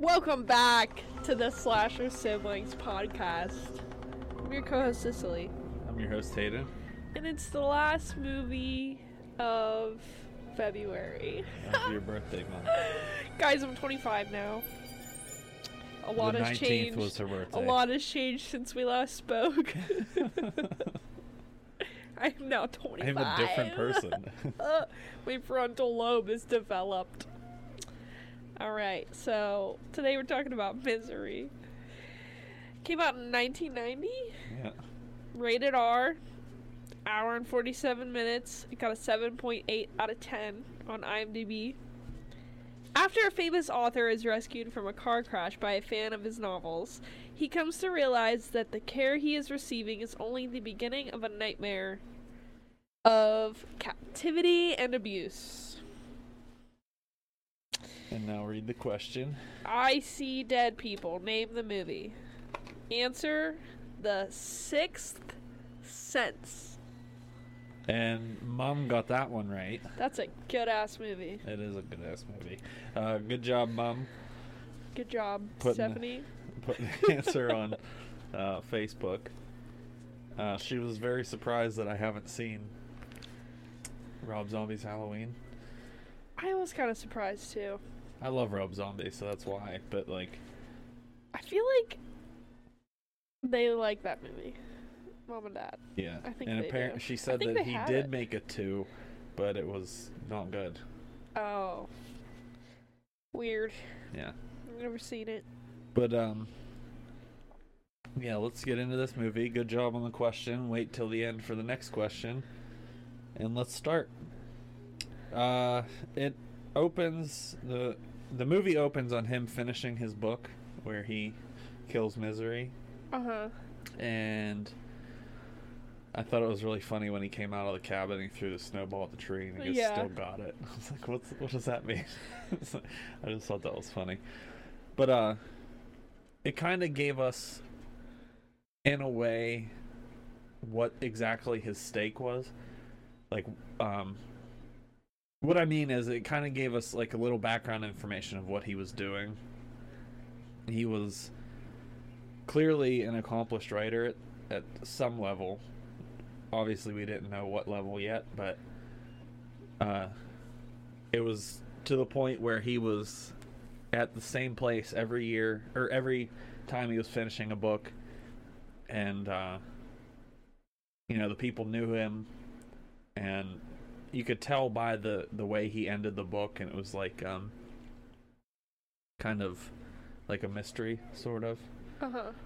Welcome back to the Slasher Siblings podcast. I'm your co-host Cicily, I'm your host Hayden. and it's the last movie of February. Your birthday month. Guys, I'm 25 now. A lot the has 19th changed. was her birthday. A lot has changed since we last spoke. I'm now 25. I'm a different person. Uh, my frontal lobe is developed. All right, so today we're talking about Misery. Came out in 1990, yeah. rated R, hour and 47 minutes. It got a 7.8 out of 10 on IMDb. After a famous author is rescued from a car crash by a fan of his novels, he comes to realize that the care he is receiving is only the beginning of a nightmare of captivity and abuse. And now read the question. I see dead people. Name the movie. Answer The Sixth Sense. And mom got that one right. That's a good ass movie. It is a good ass movie. Uh, good job, mom. Good job, Putting the- Stephanie. Putting the answer on uh, Facebook. Uh, she was very surprised that I haven't seen Rob Zombie's Halloween. I was kind of surprised too. I love Rob Zombie, so that's why. But like, I feel like they like that movie. Mom and Dad. yeah. I think and apparently, she said that he did it. make a two, but it was not good. Oh. Weird. Yeah. I've never seen it. But um yeah, let's get into this movie. Good job on the question. Wait till the end for the next question. And let's start. Uh it opens the the movie opens on him finishing his book where he kills misery Uh huh. and I thought it was really funny when he came out of the cabin and he threw the snowball at the tree and he just Yeah. still got it. I was like, What's, what does that mean? Like- I just thought that was funny. But uh it kind of gave us in a way what exactly his stake was. Like um what I mean is it kind of gave us like a little background information of what he was doing. He was clearly an accomplished writer at, at some level. Obviously, we didn't know what level yet, but uh, it was to the point where he was at the same place every year or every time he was finishing a book, and uh, you know the people knew him, and you could tell by the the way he ended the book, and it was like um, kind of like a mystery, sort of.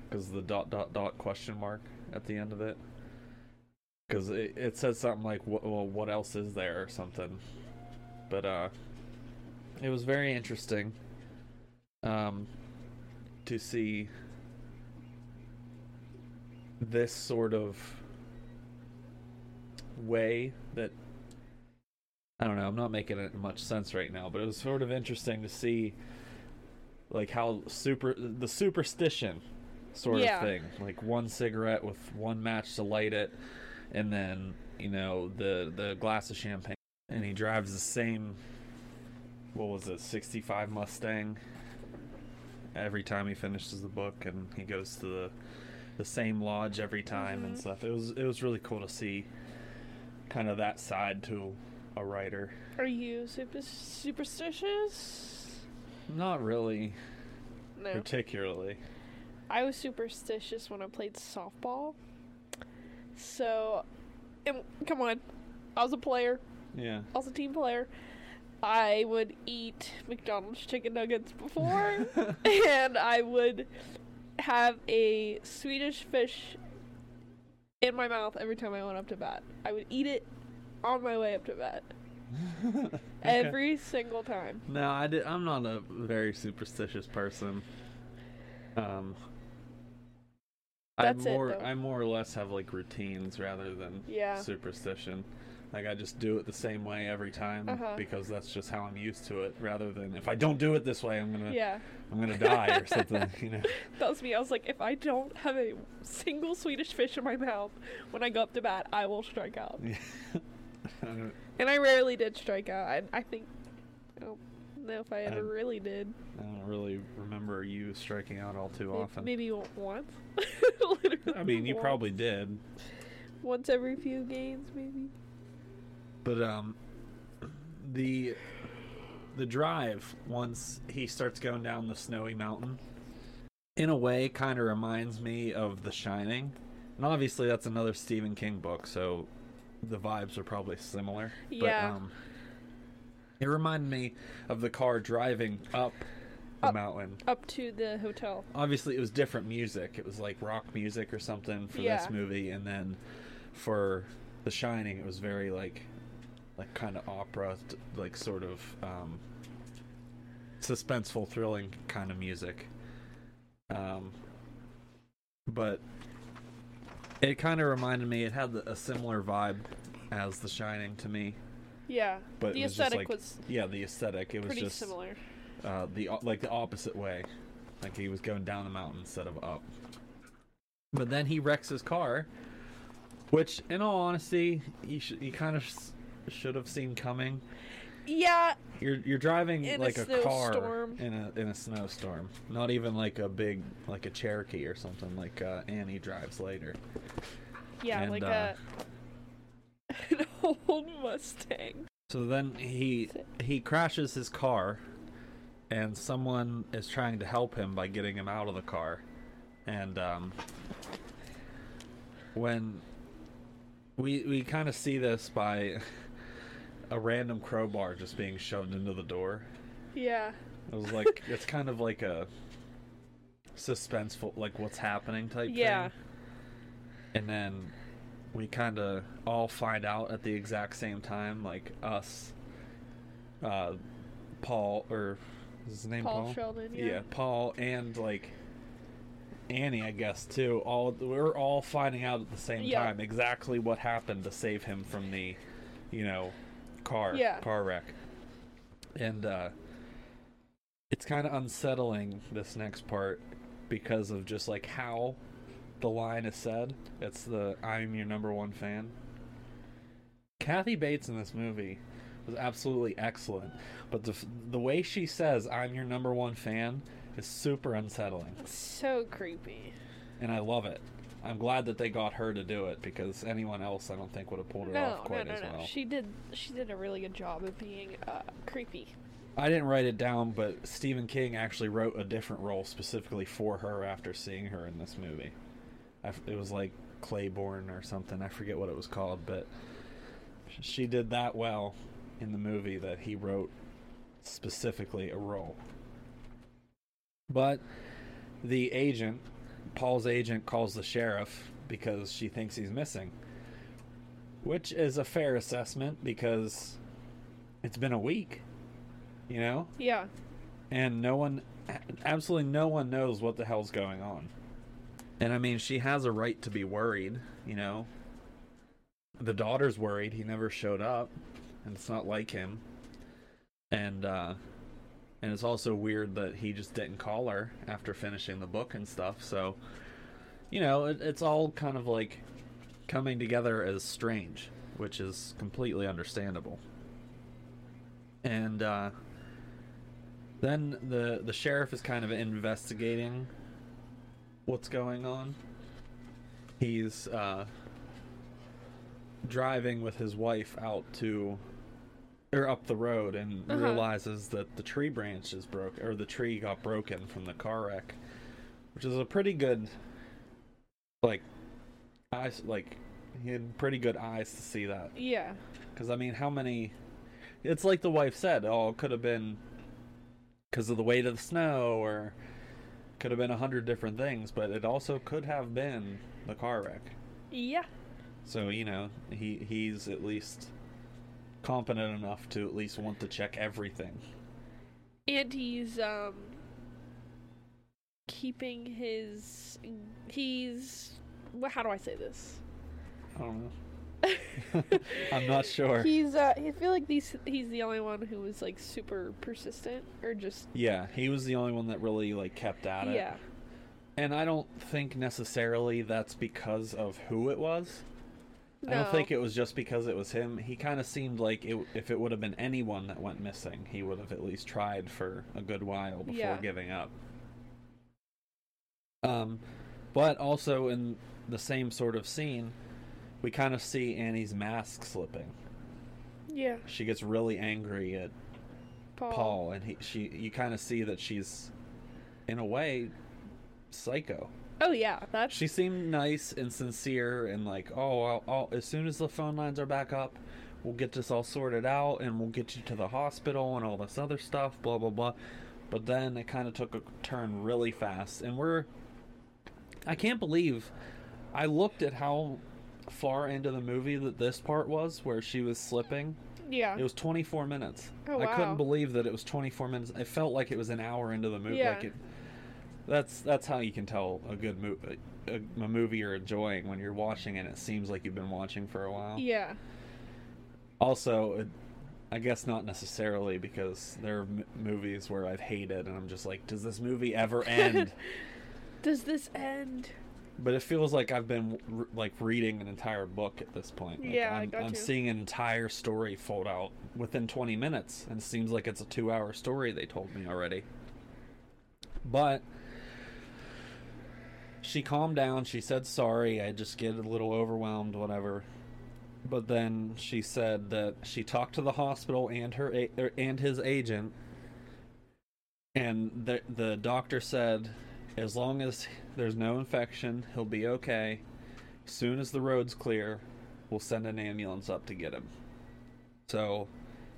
Because the dot dot dot question mark at the end of it. Because it, it says something like "Wh- well what else is there? or something. But uh it was very interesting um to see this sort of way that I don't know, I'm not making it much sense right now, but it was sort of interesting to see like how super the superstition sort Yeah. of thing. Like one cigarette with one match to light it and then, you know, the the glass of champagne and he drives the same what was it, 65 Mustang every time he finishes the book and he goes to the the same lodge every time and Mhm. stuff. It was it was really cool to see kind of that side to a writer. Are you super superstitious? Not really No. particularly. I was superstitious when I played softball. So, and, come on, I was a player. Yeah. I was a team player. I would eat McDonald's chicken nuggets before, and I would have a Swedish fish in my mouth every time I went up to bat. I would eat it on my way up to bat Okay. every single time. No, I did, I'm not a very superstitious person. Um, That's I it, more though. I more or less have like routines rather than Yeah. superstition. Like I just do it the same way every time Uh-huh. because that's just how I'm used to it. Rather than if I don't do it this way, I'm gonna Yeah, I'm gonna die or something. You know. that was me. I was like, if I don't have a single Swedish fish in my mouth when I go up to bat, I will strike out. Yeah. And I rarely did strike out. I, I think, I don't know if I ever I- really did. I don't really remember you striking out all too May- often. Maybe once. Literally I mean, you once. probably did, once every few games, maybe. but um, the the drive once he starts going down the snowy mountain, in a way, kind of reminds me of The Shining, and obviously that's another Stephen King book, so the vibes are probably similar. Yeah. But, um, it reminded me of the car driving up the Up. mountain. Up to the hotel. obviously it was different music. It was like rock music or something for Yeah. this movie, and then for The Shining, it was very like, like kind of opera, like sort of um, suspenseful, thrilling kind of music. Um, but it kind of reminded me. It had the- a similar vibe as The Shining to me. Yeah. But the was aesthetic like- was Yeah, the aesthetic. It was pretty just similar. uh, the like the opposite way, like he was going down the mountain instead of up. But then he wrecks his car, which, in all honesty, you sh- you kind of s- should have seen coming. Yeah. You're you're driving In like a, car snowstorm. in a in a snowstorm, not even like a big like a Cherokee or something like uh, Annie drives later. Yeah, And, like uh, a an old Mustang. So then he he crashes his car, and someone is trying to help him by getting him out of the car, and um, when we we kind of see this by a random crowbar just being shoved into the door. Yeah. It was like it's kind of like a suspenseful, like what's happening type thing. Yeah. thing. And then we kind of all find out at the exact same time, like us, uh, Paul or is his name Paul Paul? Sheldon, yeah. yeah. Paul and like Annie, I guess too. All we're all finding out at the same Yeah. time exactly what happened to save him from the, you know, car Yeah. car wreck. And uh it's kind of unsettling this next part because of just like how the line is said. It's the I'm your number one fan. Kathy Bates in this movie was absolutely excellent, but the the way she says I'm your number one fan is super unsettling, So creepy. and I love it. I'm glad that they got her to do it because anyone else I don't think would have pulled it No, off quite no, as no. well. She did. She did a really good job of being uh, creepy. I didn't write it down, but Stephen King actually wrote a different role specifically for her after seeing her in this movie. I it was like Claiborne or something. I forget what it was called, but she did that well in the movie that he wrote specifically a role. But the agent, Paul's agent, calls the sheriff because she thinks he's missing, which is a fair assessment because it's been a week you know? Yeah. and no one absolutely no one knows what the hell's going on. And i mean she has a right to be worried you know? The daughter's worried. He never showed up and it's not like him. And uh and it's also weird that he just didn't call her after finishing the book and stuff so you know it, it's all kind of like coming together as strange which is completely understandable and uh then the the sheriff is kind of investigating what's going on. He's uh, driving with his wife out to or up the road and Uh-huh. realizes that the tree branch is broke or the tree got broken from the car wreck, which is a pretty good like eyes like he had pretty good eyes to see that. Yeah. Because I mean, how many? It's like the wife said. Oh, it could have been because of the weight of the snow, or could have been a hundred different things. But it also could have been the car wreck. Yeah. So you know, he he's at least competent enough to at least want to check everything. And he's um keeping his he's how do I say this? I don't know. I'm not sure. He's uh I feel like these he's the only one who was like super persistent or just Yeah, he was the only one that really like kept at it. yeah. And I don't think necessarily that's because of who it was. I don't think it was just because it was him. He kind of seemed like it, if it would have been anyone that went missing, he would have at least tried for a good while before Yeah. giving up. Um, but also in the same sort of scene, we kind of see Annie's mask slipping. Yeah. She gets really angry at Paul. Paul, and he, she, you kind of see that she's, in a way, psycho. Oh yeah, that's She seemed nice and sincere, and like, oh, I'll, I'll, as soon as the phone lines are back up, we'll get this all sorted out, and we'll get you to the hospital and all this other stuff, blah blah blah. But then it kind of took a turn really fast, and we're. I can't believe, I looked at how far into the movie that this part was, where she was slipping. yeah. It was 24 minutes. Oh, wow. I couldn't believe that it was 24 minutes. It felt like it was an hour into the movie. Yeah. Like it, that's that's how you can tell a good movie, a, a movie you're enjoying when you're watching and it seems like you've been watching for a while. yeah. Also, it, I guess not necessarily because there are m- movies where I've hated and I'm just like, does this movie ever end? Does this end? but it feels like I've been r- like reading an entire book at this point. Like, Yeah, I I'm, I'm you. seeing an entire story fold out within 20 minutes, and it seems like it's a two-hour story. They told me already, but she calmed down. She said sorry. I just get a little overwhelmed, whatever. But then she said that she talked to the hospital and her er, and his agent, and the the doctor said, as long as there's no infection, he'll be okay. Soon as the road's clear, we'll send an ambulance up to get him. So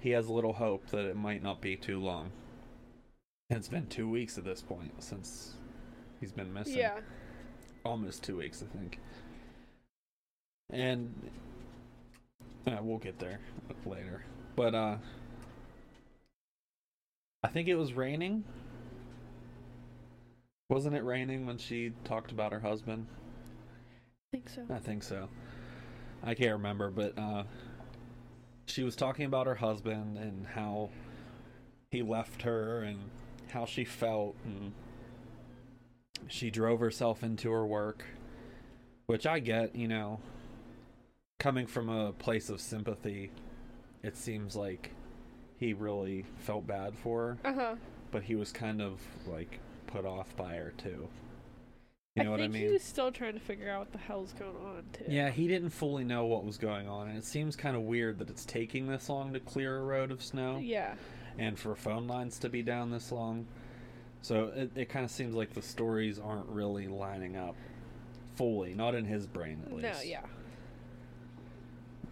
he has a little hope that it might not be too long. It's been two weeks at this point since he's been missing Yeah. Almost two weeks, I think. And uh, we'll get there later. But uh I think it was raining. Wasn't it raining when she talked about her husband? I think so. I think so. I can't remember, but uh she was talking about her husband and how he left her and how she felt and she drove herself into her work which I get, you know, coming from a place of sympathy, it seems like he really felt bad for her, Uh huh. but he was kind of like put off by her too. You know I what I think mean? he was still trying to figure out what the hell's going on too. Yeah, he didn't fully know what was going on, and it seems kind of weird that it's taking this long to clear a road of snow Yeah. and for phone lines to be down this long. So it, it kind of seems like the stories aren't really lining up fully, not in his brain at least. No. Yeah.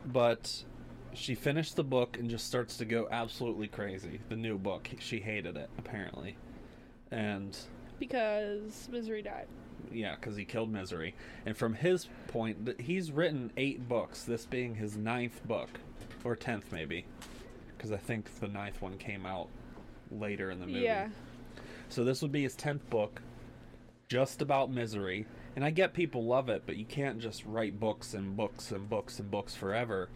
But she finished the book and just starts to go absolutely crazy. The new book, she hated it apparently, and Because Misery died. yeah, because he killed Misery. And from his point, he's written eight books. This being his ninth book, or tenth maybe, because I think the ninth one came out later in the movie. Yeah. So this would be his tenth book, just about misery. And I get people love it, but you can't just write books and books and books and books forever,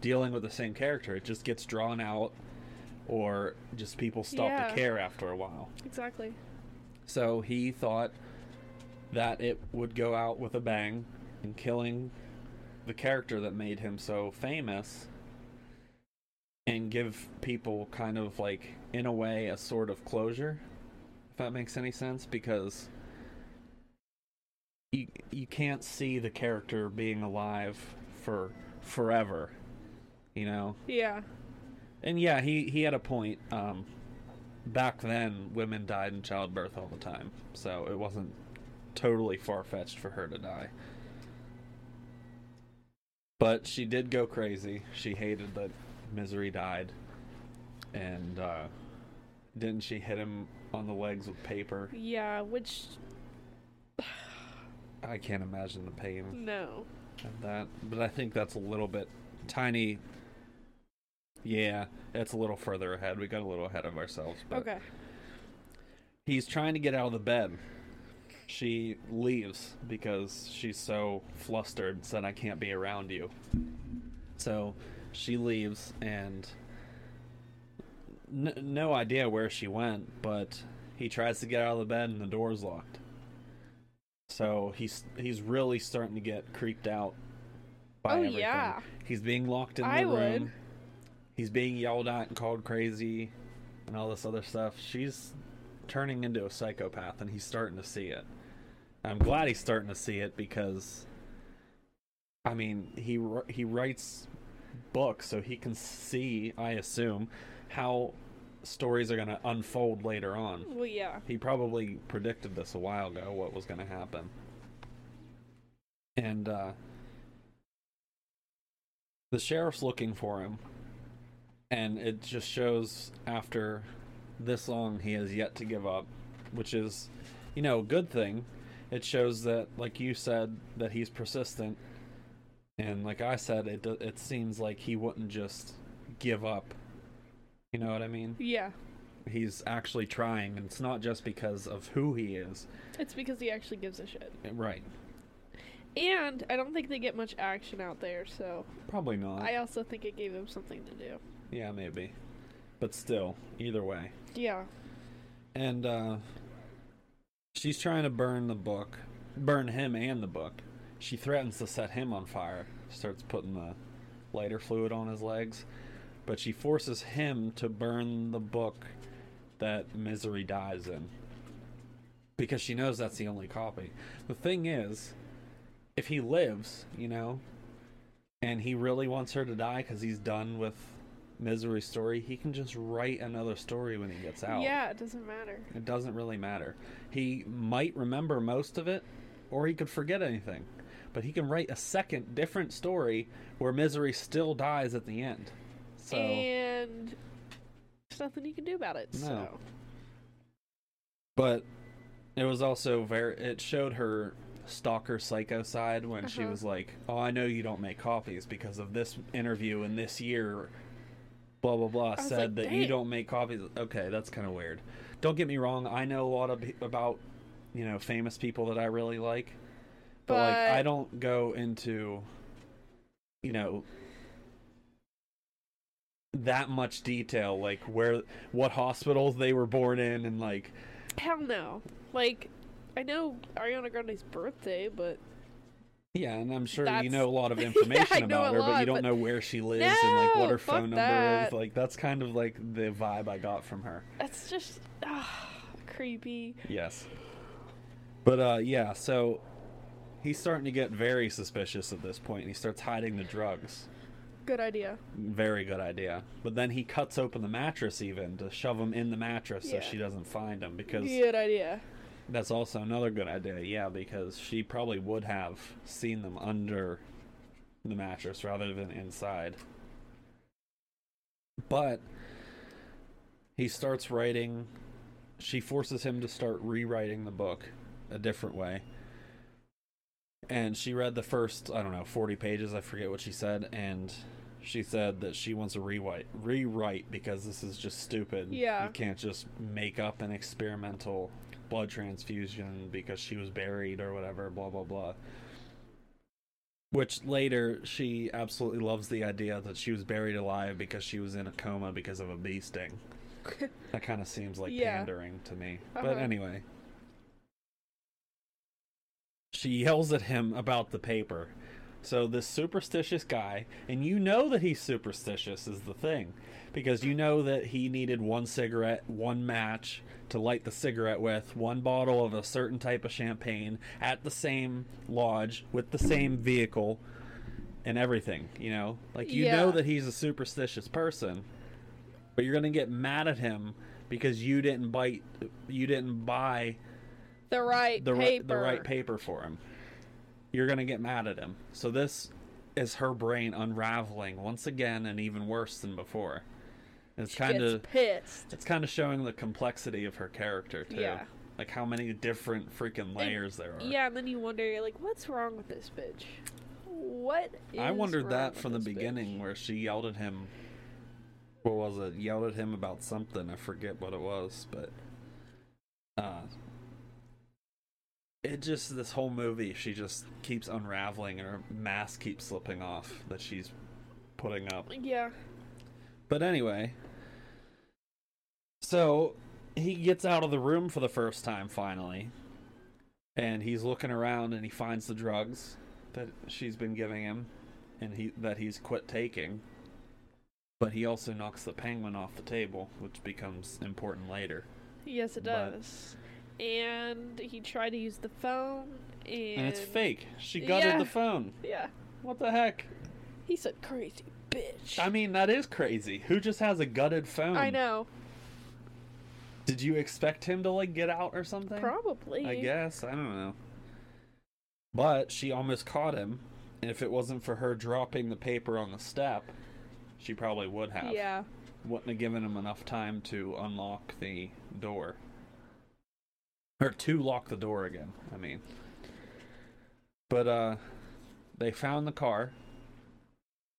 dealing with the same character. It just gets drawn out, or just people stop Yeah. to care after a while. Exactly. So he thought that it would go out with a bang and killing the character that made him so famous and give people kind of like in a way a sort of closure if that makes any sense because you you can't see the character being alive for forever you know Yeah. and yeah, he he had a point. Um, back then, women died in childbirth all the time, so it wasn't totally far fetched for her to die. But she did go crazy. She hated that Misery died, and uh, didn't she hit him on the legs with paper? Yeah. Which I can't imagine the pain no. of that, but I think that's a little bit tiny. Yeah, it's a little further ahead. We got a little ahead of ourselves. But Okay. He's trying to get out of the bed. She leaves because she's so flustered, said, I can't be around you. So she leaves and n- no idea where she went, but he tries to get out of the bed and the door's locked. So he's he's really starting to get creeped out by Oh, everything. yeah. He's being locked in the I room. would. He's being yelled at and called crazy and all this other stuff. She's turning into a psychopath and he's starting to see it. I'm glad he's starting to see it because, I mean, he he writes books so he can see, I assume, how stories are going to unfold later on. Well, yeah. He probably predicted this a while ago what was going to happen. And uh the sheriff's looking for him and it just shows after this long he has yet to give up, which is you know, a good thing. It shows that like you said that he's persistent and like I said it it seems like he wouldn't just give up. You know what I mean? Yeah. he's actually trying and it's not just because of who he is It's because he actually gives a shit. right And I don't think they get much action out there, so probably not I also think it gave him something to do. yeah maybe but still either way Yeah. and uh she's trying to burn the book burn him and the book she threatens to set him on fire starts putting the lighter fluid on his legs but she forces him to burn the book that misery dies in because she knows that's the only copy the thing is if he lives you know and he really wants her to die because he's done with misery's story he can just write another story when he gets out Yeah, it doesn't matter. it doesn't really matter. He might remember most of it, or he could forget anything. But he can write a second, different story where Misery still dies at the end. So, And there's nothing you can do about it. No. So but it was also very. It showed her stalker psycho side when she Uh-huh. was like, "Oh, I know you don't make copies because of this interview in this year." Blah blah blah said like, that you don't make copies. Okay, that's kind of weird. Don't get me wrong. I know a lot of about you know famous people that I really like, but, like But- I don't go into you know that much detail like where what hospitals they were born in and like hell no. Like I know Ariana Grande's birthday, but Yeah, and I'm sure you know a lot of information know about her, but you don't but- know where she lives and like what her phone number that. is. Like that's kind of like the vibe I got from her. that's just ah, creepy. Yes. But uh yeah, so he's starting to get very suspicious at this point and he starts hiding the drugs. Good idea. Very good idea. But then he cuts open the mattress even to shove him in the mattress so she doesn't find him because Good idea. That's also another good idea, yeah, because she probably would have seen them under the mattress rather than inside. But he starts writing, she forces him to start rewriting the book a different way. And she read the first, I don't know, 40 pages, I forget what she said, and she said that she wants to rewrite rewrite because this is just stupid. Yeah. You can't just make up an experimental blood transfusion because she was buried or whatever, blah blah blah. Which later she absolutely loves the idea that she was buried alive because she was in a coma because of a bee sting. that kind of seems like Yeah. pandering to me. But Uh-huh. anyway. She yells at him about the paper. So this superstitious guy, and you know that he's superstitious is the thing, because you know that he needed one cigarette, one match to light the cigarette with, one bottle of a certain type of champagne at the same lodge with the same vehicle and everything, you know? Like you know that he's a superstitious person, but you're going to get mad at him because you didn't bite you didn't buy The right the paper. right the right paper for him. You're gonna get mad at him. So this is her brain unraveling once again, and even worse than before. It's kind of pissed. it's kind of showing the complexity of her character too. Yeah. Like how many different freaking layers there are. Yeah, and then you wonder, you're like, what's wrong with this bitch? What? I wondered that from the this bitch? beginning, where she yelled at him. What was it? Yelled at him about something. I forget what it was, but uh, it just this whole movie, she just keeps unraveling, and her mask keeps slipping off that she's putting up. Yeah. But anyway, so he gets out of the room for the first time finally, and he's looking around and he finds the drugs that she's been giving him, and he that he's quit taking. But he also knocks the penguin off the table, which becomes important later. Yes, it But- does. And he tried to use the phone, and, And it's fake. She gutted Yeah. the phone. Yeah, What the heck? he said crazy bitch. I mean, that is crazy. Who just has a gutted phone? I know, Did you expect him to like get out or something? probably. I guess. I don't know. But she almost caught him, and if it wasn't for her dropping the paper on the step, she probably would have. Yeah, Wouldn't have given him enough time to unlock the door. Or to lock the door again, I mean. But uh they found the car.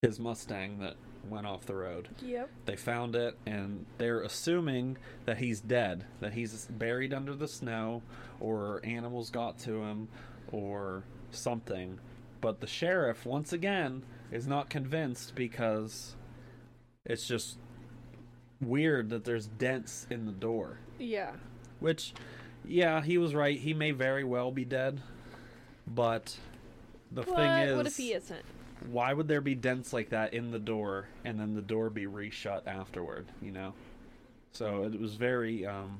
His Mustang that went off the road. yep. They found it and they're assuming that he's dead, that he's buried under the snow or animals got to him or something. But the sheriff once again is not convinced because it's just weird that there's dents in the door. Yeah, Which yeah, he was right. He may very well be dead. But the thing is what if he isn't? why would there be dents like that in the door and then the door be reshut afterward you know so it was very um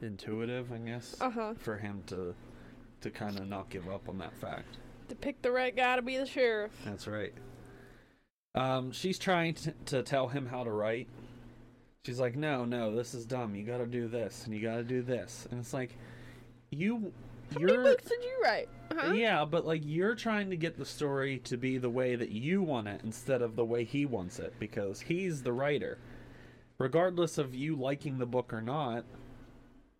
intuitive i guess Uh huh. for him to to kind of not give up on that fact To pick the right guy to be the sheriff. that's right um she's trying to, to tell him how to write she's like no no this is dumb you gotta do this and you gotta do this and it's like you How you're many books did you write? Huh? Yeah, but like you're trying to get the story to be the way that you want it instead of the way he wants it because he's the writer. Regardless of you liking the book or not,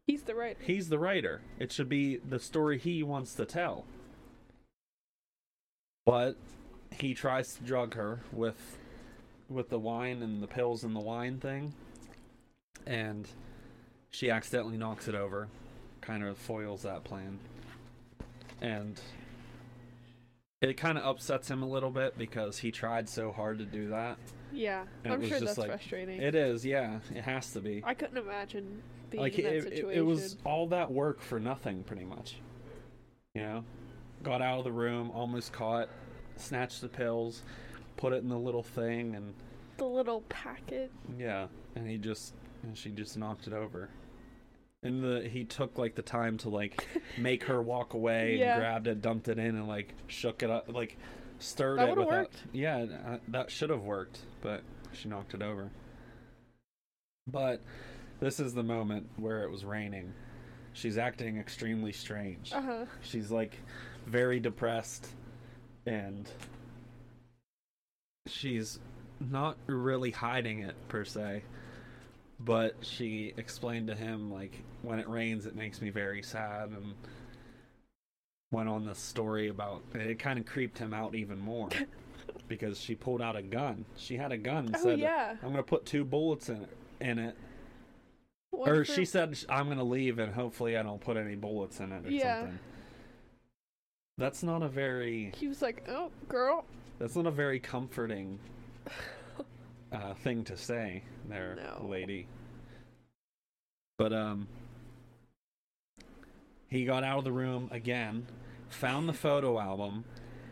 He's the writer. he's the writer. It should be the story he wants to tell. But he tries to drug her with with the wine and the pills and the wine thing. And she accidentally knocks it over. Kind of foils that plan. And it kind of upsets him a little bit because he tried so hard to do that. Yeah, And I'm sure that's like- frustrating. It is, yeah. It has to be. I couldn't imagine being like in that it, It, it was all that work for nothing pretty much you know got out of the room almost caught snatched the pills put it in the little thing and the little packet. yeah and he just and she just knocked it over and the he took like the time to like make her walk away Yeah. and grabbed it dumped it in and like shook it up like stirred That it without worked. yeah uh, that should have worked but she knocked it over but this is the moment where it was raining she's acting extremely strange Uh huh. she's like very depressed and she's not really hiding it per se but she explained to him like when it rains it makes me very sad and went on this story about it kind of creeped him out even more because she pulled out a gun she had a gun and Oh said yeah. i'm gonna put two bullets in it in it or for- she said i'm gonna leave and hopefully i don't put any bullets in it or Yeah. something that's not a very He was like, "Oh, girl." that's not a very comforting uh, thing to say there No. lady but um he got out of the room again found the photo album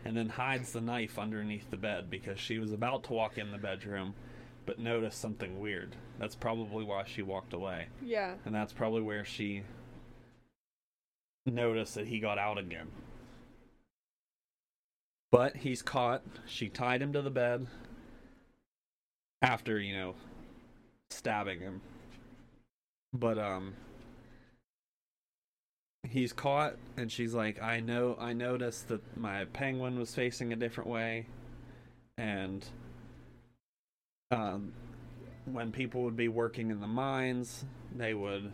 and then hides the knife underneath the bed because she was about to walk in the bedroom but noticed something weird that's probably why she walked away Yeah. and that's probably where she noticed that he got out again. But he's caught. She tied him to the bed after, you know, stabbing him. But um he's caught and she's like, "I know I noticed that my penguin was facing a different way and um when people would be working in the mines, they would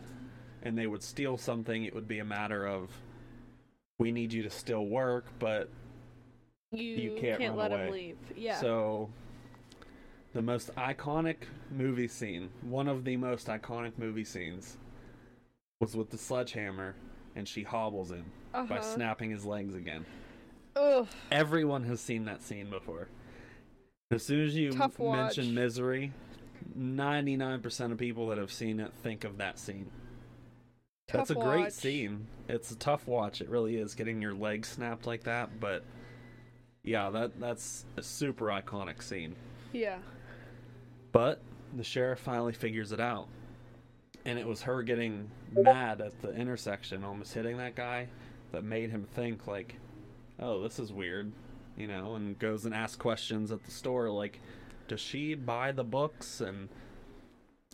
and they would steal something, it would be a matter of we need you to still work, but You, can't run let away. him leave. Yeah. so the most iconic movie scene, one of the most iconic movie scenes was with the sledgehammer and she hobbles him uh-huh. by snapping his legs again. Ugh. Everyone has seen that scene before. As soon as you Tough watch. mention misery, 99% of people that have seen it think of that scene. That's a Tough great scene. It's a tough watch. It really is getting your legs snapped like that, but yeah, that that's a super iconic scene. Yeah. But the sheriff finally figures it out. and it was her getting mad at the intersection, almost hitting that guy, that made him think like, "Oh, this is weird," you know, and goes and asks questions at the store like, "Does she buy the books?" and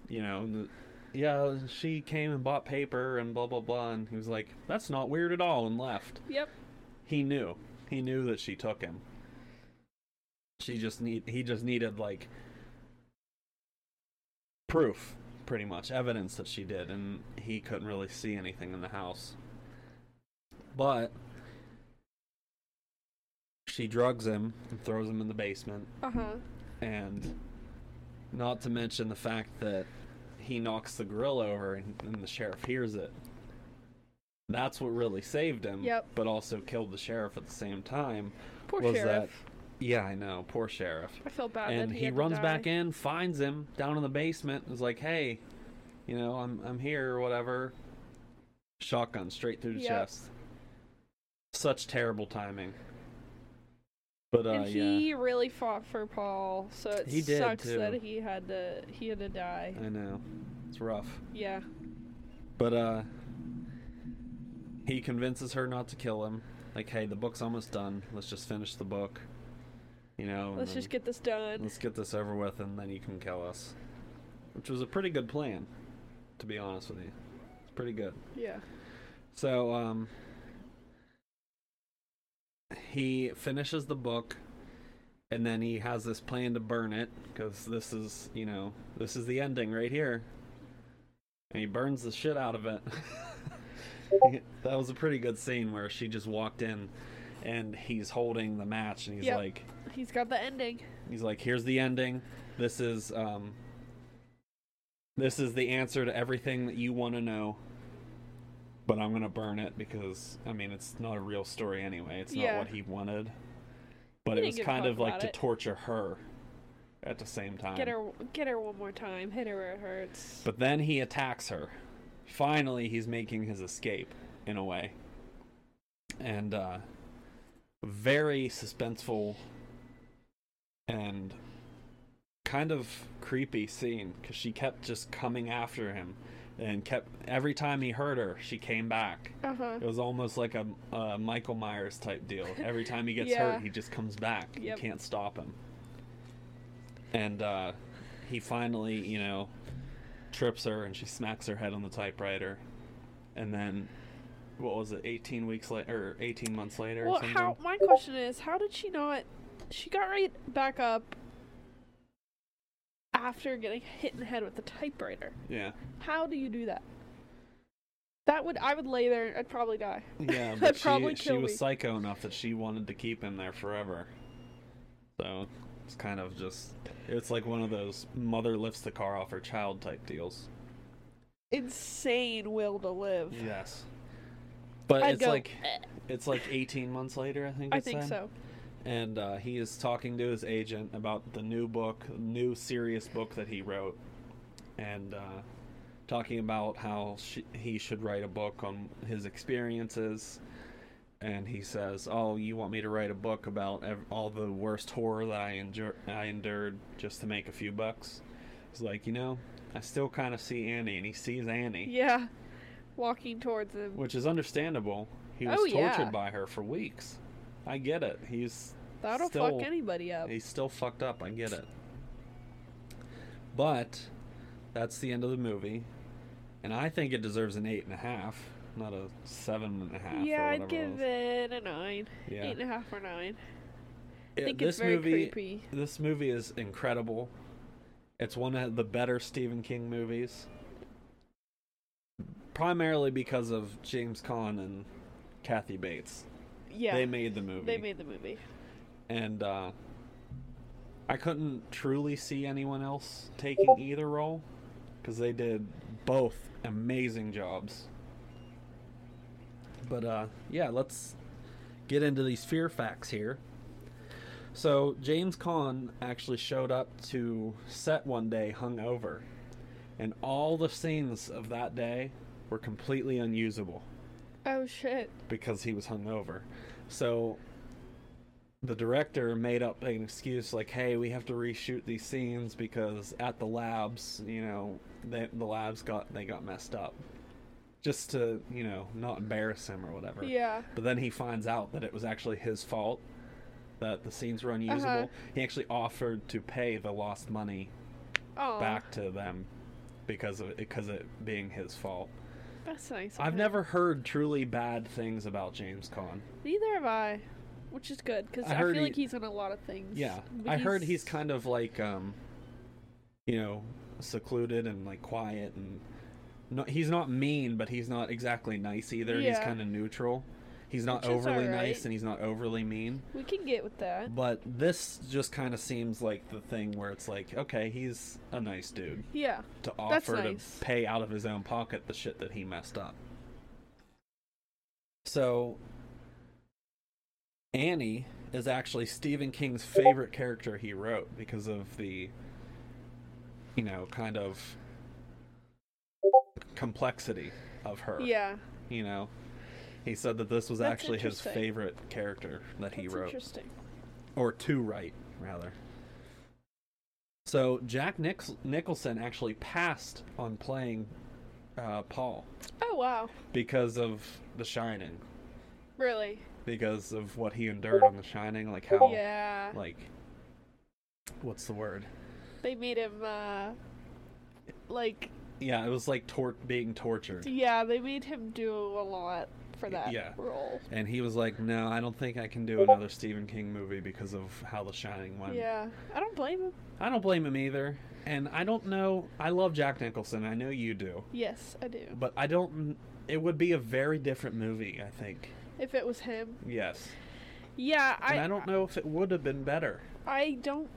you know, yeah, she came and bought paper and blah blah blah, and he was like, "That's not weird at all," and left. Yep. He knew. He knew that she took him. She just need. He just needed like proof, pretty much evidence that she did, and he couldn't really see anything in the house. But she drugs him and throws him in the basement, Uh huh. and not to mention the fact that he knocks the grill over and, and the sheriff hears it. That's what really saved him, Yep. but also killed the sheriff at the same time. Poor was sheriff. that yeah, I know, poor sheriff. I feel bad. and that he, he runs back in, finds him down in the basement, and is like, "Hey, you know, I'm I'm here or whatever." Shotgun straight through the Yep. chest. Such terrible timing. But uh, and yeah, he really fought for Paul, so it He did, sucks too. that he had to he had to die. I know, it's rough. Yeah. But uh, he convinces her not to kill him. Like, hey, the book's almost done. Let's just finish the book. You know, Let's just get this done. let's get this over with and then you can kill us. Which was a pretty good plan to be honest with you. It's pretty good. Yeah. so um he finishes the book and then he has this plan to burn it because this is you know this is the ending right here. And he burns the shit out of it. That was a pretty good scene where she just walked in and he's holding the match and he's Yep. like He's got the ending. He's like, here's the ending. This is um this is the answer to everything that you want to know. But I'm gonna burn it because I mean it's not a real story anyway. It's Yeah. not what he wanted. But He it was kind of like to it. torture her at the same time. Get her get her one more time. Hit her where it hurts. But then he attacks her. Finally he's making his escape in a way. And uh very suspenseful and kind of creepy scene because she kept just coming after him and kept every time he hurt her she came back Uh huh. it was almost like a, a michael myers type deal every time he gets Yeah. hurt he just comes back Yep. you can't stop him and uh, he finally you know trips her and she smacks her head on the typewriter and then what was it 18 weeks later or 18 months later or Well, something how? My question is, how did she not? She got right back up after getting hit in the head with the typewriter. yeah How do you do that? That would I would lay there. I'd probably die. Yeah, but she, she was me. psycho enough that she wanted to keep him there forever. So it's kind of just it's like one of those mother lifts the car off her child type deals. Insane will to live. Yes. But I'd it's go, like "Eh." it's like 18 months later, I think. I think said. so. And uh, he is talking to his agent about the new book, new serious book that he wrote, and uh, talking about how sh- he should write a book on his experiences. And he says, "Oh, you want me to write a book about ev- all the worst horror that I, endure- I endured just to make a few bucks?" He's like, "You know, I still kind of see Annie, and he sees Annie, Yeah. Walking towards him. which is understandable. He was Oh, yeah. tortured by her for weeks. I get it. He's That'll still- fuck anybody up. He's still fucked up. I get it. But that's the end of the movie, and I think it deserves an eight and a half, not a seven and a half. Yeah, I'd give it. it a nine. Yeah. Eight and a half or nine. I It- think this it's very movie, creepy. this movie is incredible. It's one of the better Stephen King movies, primarily because of James Caan and Kathy Bates. Yeah. They made the movie. They made the movie. and uh, I couldn't truly see anyone else taking either role because they did both amazing jobs. But uh, yeah, let's get into these fear facts here. So James Caan actually showed up to set one day hungover, and all the scenes of that day were completely unusable Oh shit. because he was hungover. So the director made up an excuse like, "Hey, we have to reshoot these scenes because at the labs, you know, they, the labs got they got messed up." Just to, you know, not embarrass him or whatever. Yeah. But then he finds out that it was actually his fault that the scenes were unusable. Uh-huh. He actually offered to pay the lost money Oh, back to them because of because it being his fault. That's nice. I've never heard truly bad things about James Caan. Neither have I, which is good because I I, feel he- like he's in a lot of things. Yeah, I heard he's kind of like, um, you know, secluded and like quiet and not. He's not mean, but he's not exactly nice either. He's kind of neutral. He's not Which overly alright. nice and he's not overly mean. We can get with that. But this just kind of seems like the thing where it's like, okay, he's a nice dude Yeah. to offer nice. to pay out of his own pocket the shit that he messed up. So Annie is actually Stephen King's favorite character he wrote because of the you know, kind of complexity of her. Yeah. You know. He said that this was That's actually his favorite character that he That's wrote interesting. or to write rather. So Jack Nich- Nicholson actually passed on playing uh, Paul Oh wow. because of The Shining, Really? because of what he endured on The Shining, like how, Yeah. like, what's the word? They made him uh like Yeah, it was like tor- being tortured, yeah, they made him do a lot for that Yeah. role. and he was like, "No, I don't think I can do another Stephen King movie because of how The Shining went." Yeah. I don't blame him. I don't blame him either, and I don't know. I love Jack Nicholson. I know you do. Yes, I do. but I don't. It would be a very different movie, I think. If it was him. Yes, Yeah, and I I don't know if it would have been better. I don't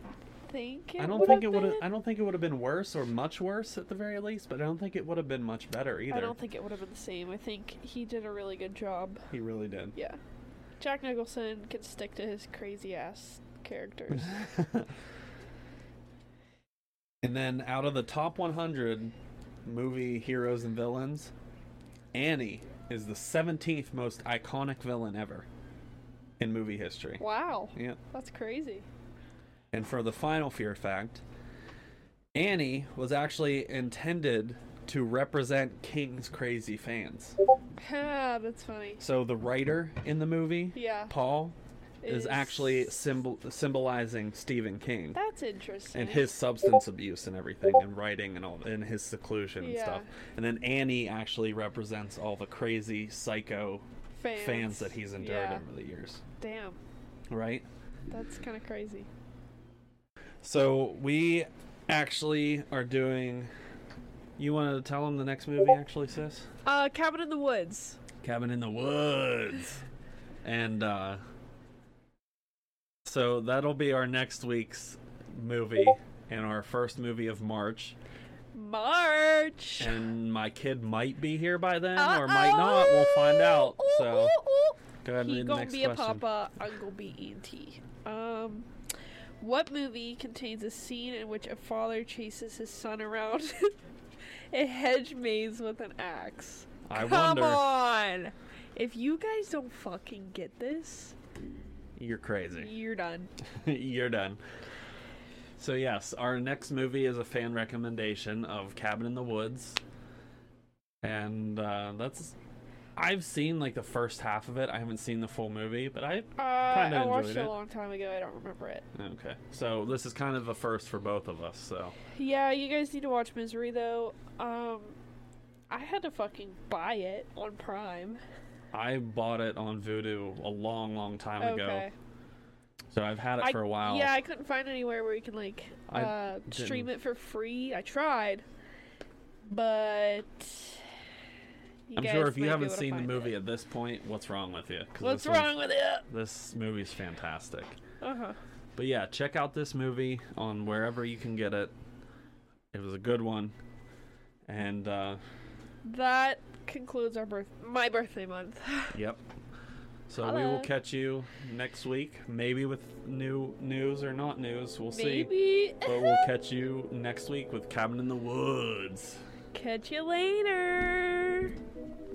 think I don't think it would have. been. I don't think it would have been worse or much worse at the very least. But I don't think it would have been much better either. I don't think it would have been the same. I think he did a really good job. he really did. Yeah. Jack Nicholson can stick to his crazy ass characters. and then out of the top 100 movie heroes and villains, Annie is the 17th most iconic villain ever in movie history. wow. Yeah. That's crazy. And for the final fear fact, Annie was actually intended to represent King's crazy fans. Ah, that's funny. So the writer in the movie, Yeah. Paul, is, actually symbol symbolizing Stephen King That's interesting. and his substance abuse and everything and writing and all and his seclusion and Yeah. stuff. And then Annie actually represents all the crazy psycho fans, fans that he's endured Yeah. over the years. Damn. Right? That's kind of crazy. So we actually are doing. You want to tell them the next movie, actually, sis? Uh, Cabin in the Woods. Cabin in the Woods, and uh, so that'll be our next week's movie and our first movie of March. March. And my kid might be here by then, or might not. We'll find out. So ooh, ooh. go ahead and he read the gonna be a papa. I'm gonna be ENT. Um, what movie contains a scene in which a father chases his son around a hedge maze with an axe? I Come wonder. on! If you guys don't fucking get this, You're crazy. you're done. You're done. So yes, our next movie is a fan recommendation of Cabin in the Woods, and uh, that's. I've seen like the first half of it. I haven't seen the full movie, but I Uh, I watched enjoyed it it. a long time ago. I don't remember it. okay. So this is kind of a first for both of us. So Yeah, you guys need to watch Misery though. Um, I had to fucking buy it on Prime. I bought it on Vudu a long, long time ago. Okay. So I've had it I- for a while. Yeah, I couldn't find anywhere where you can like uh, stream it for free. I tried, but you I'm sure if you haven't seen the movie it. at this point, what's wrong with you? What's wrong with it? This movie's fantastic. Uh huh. But yeah, check out this movie on wherever you can get it. It was a good one. And uh That concludes our birth, my birthday month. yep. So we will catch you next week, maybe with new news or not news, we'll see. Maybe. But we'll catch you next week with Cabin in the Woods. Catch you later here.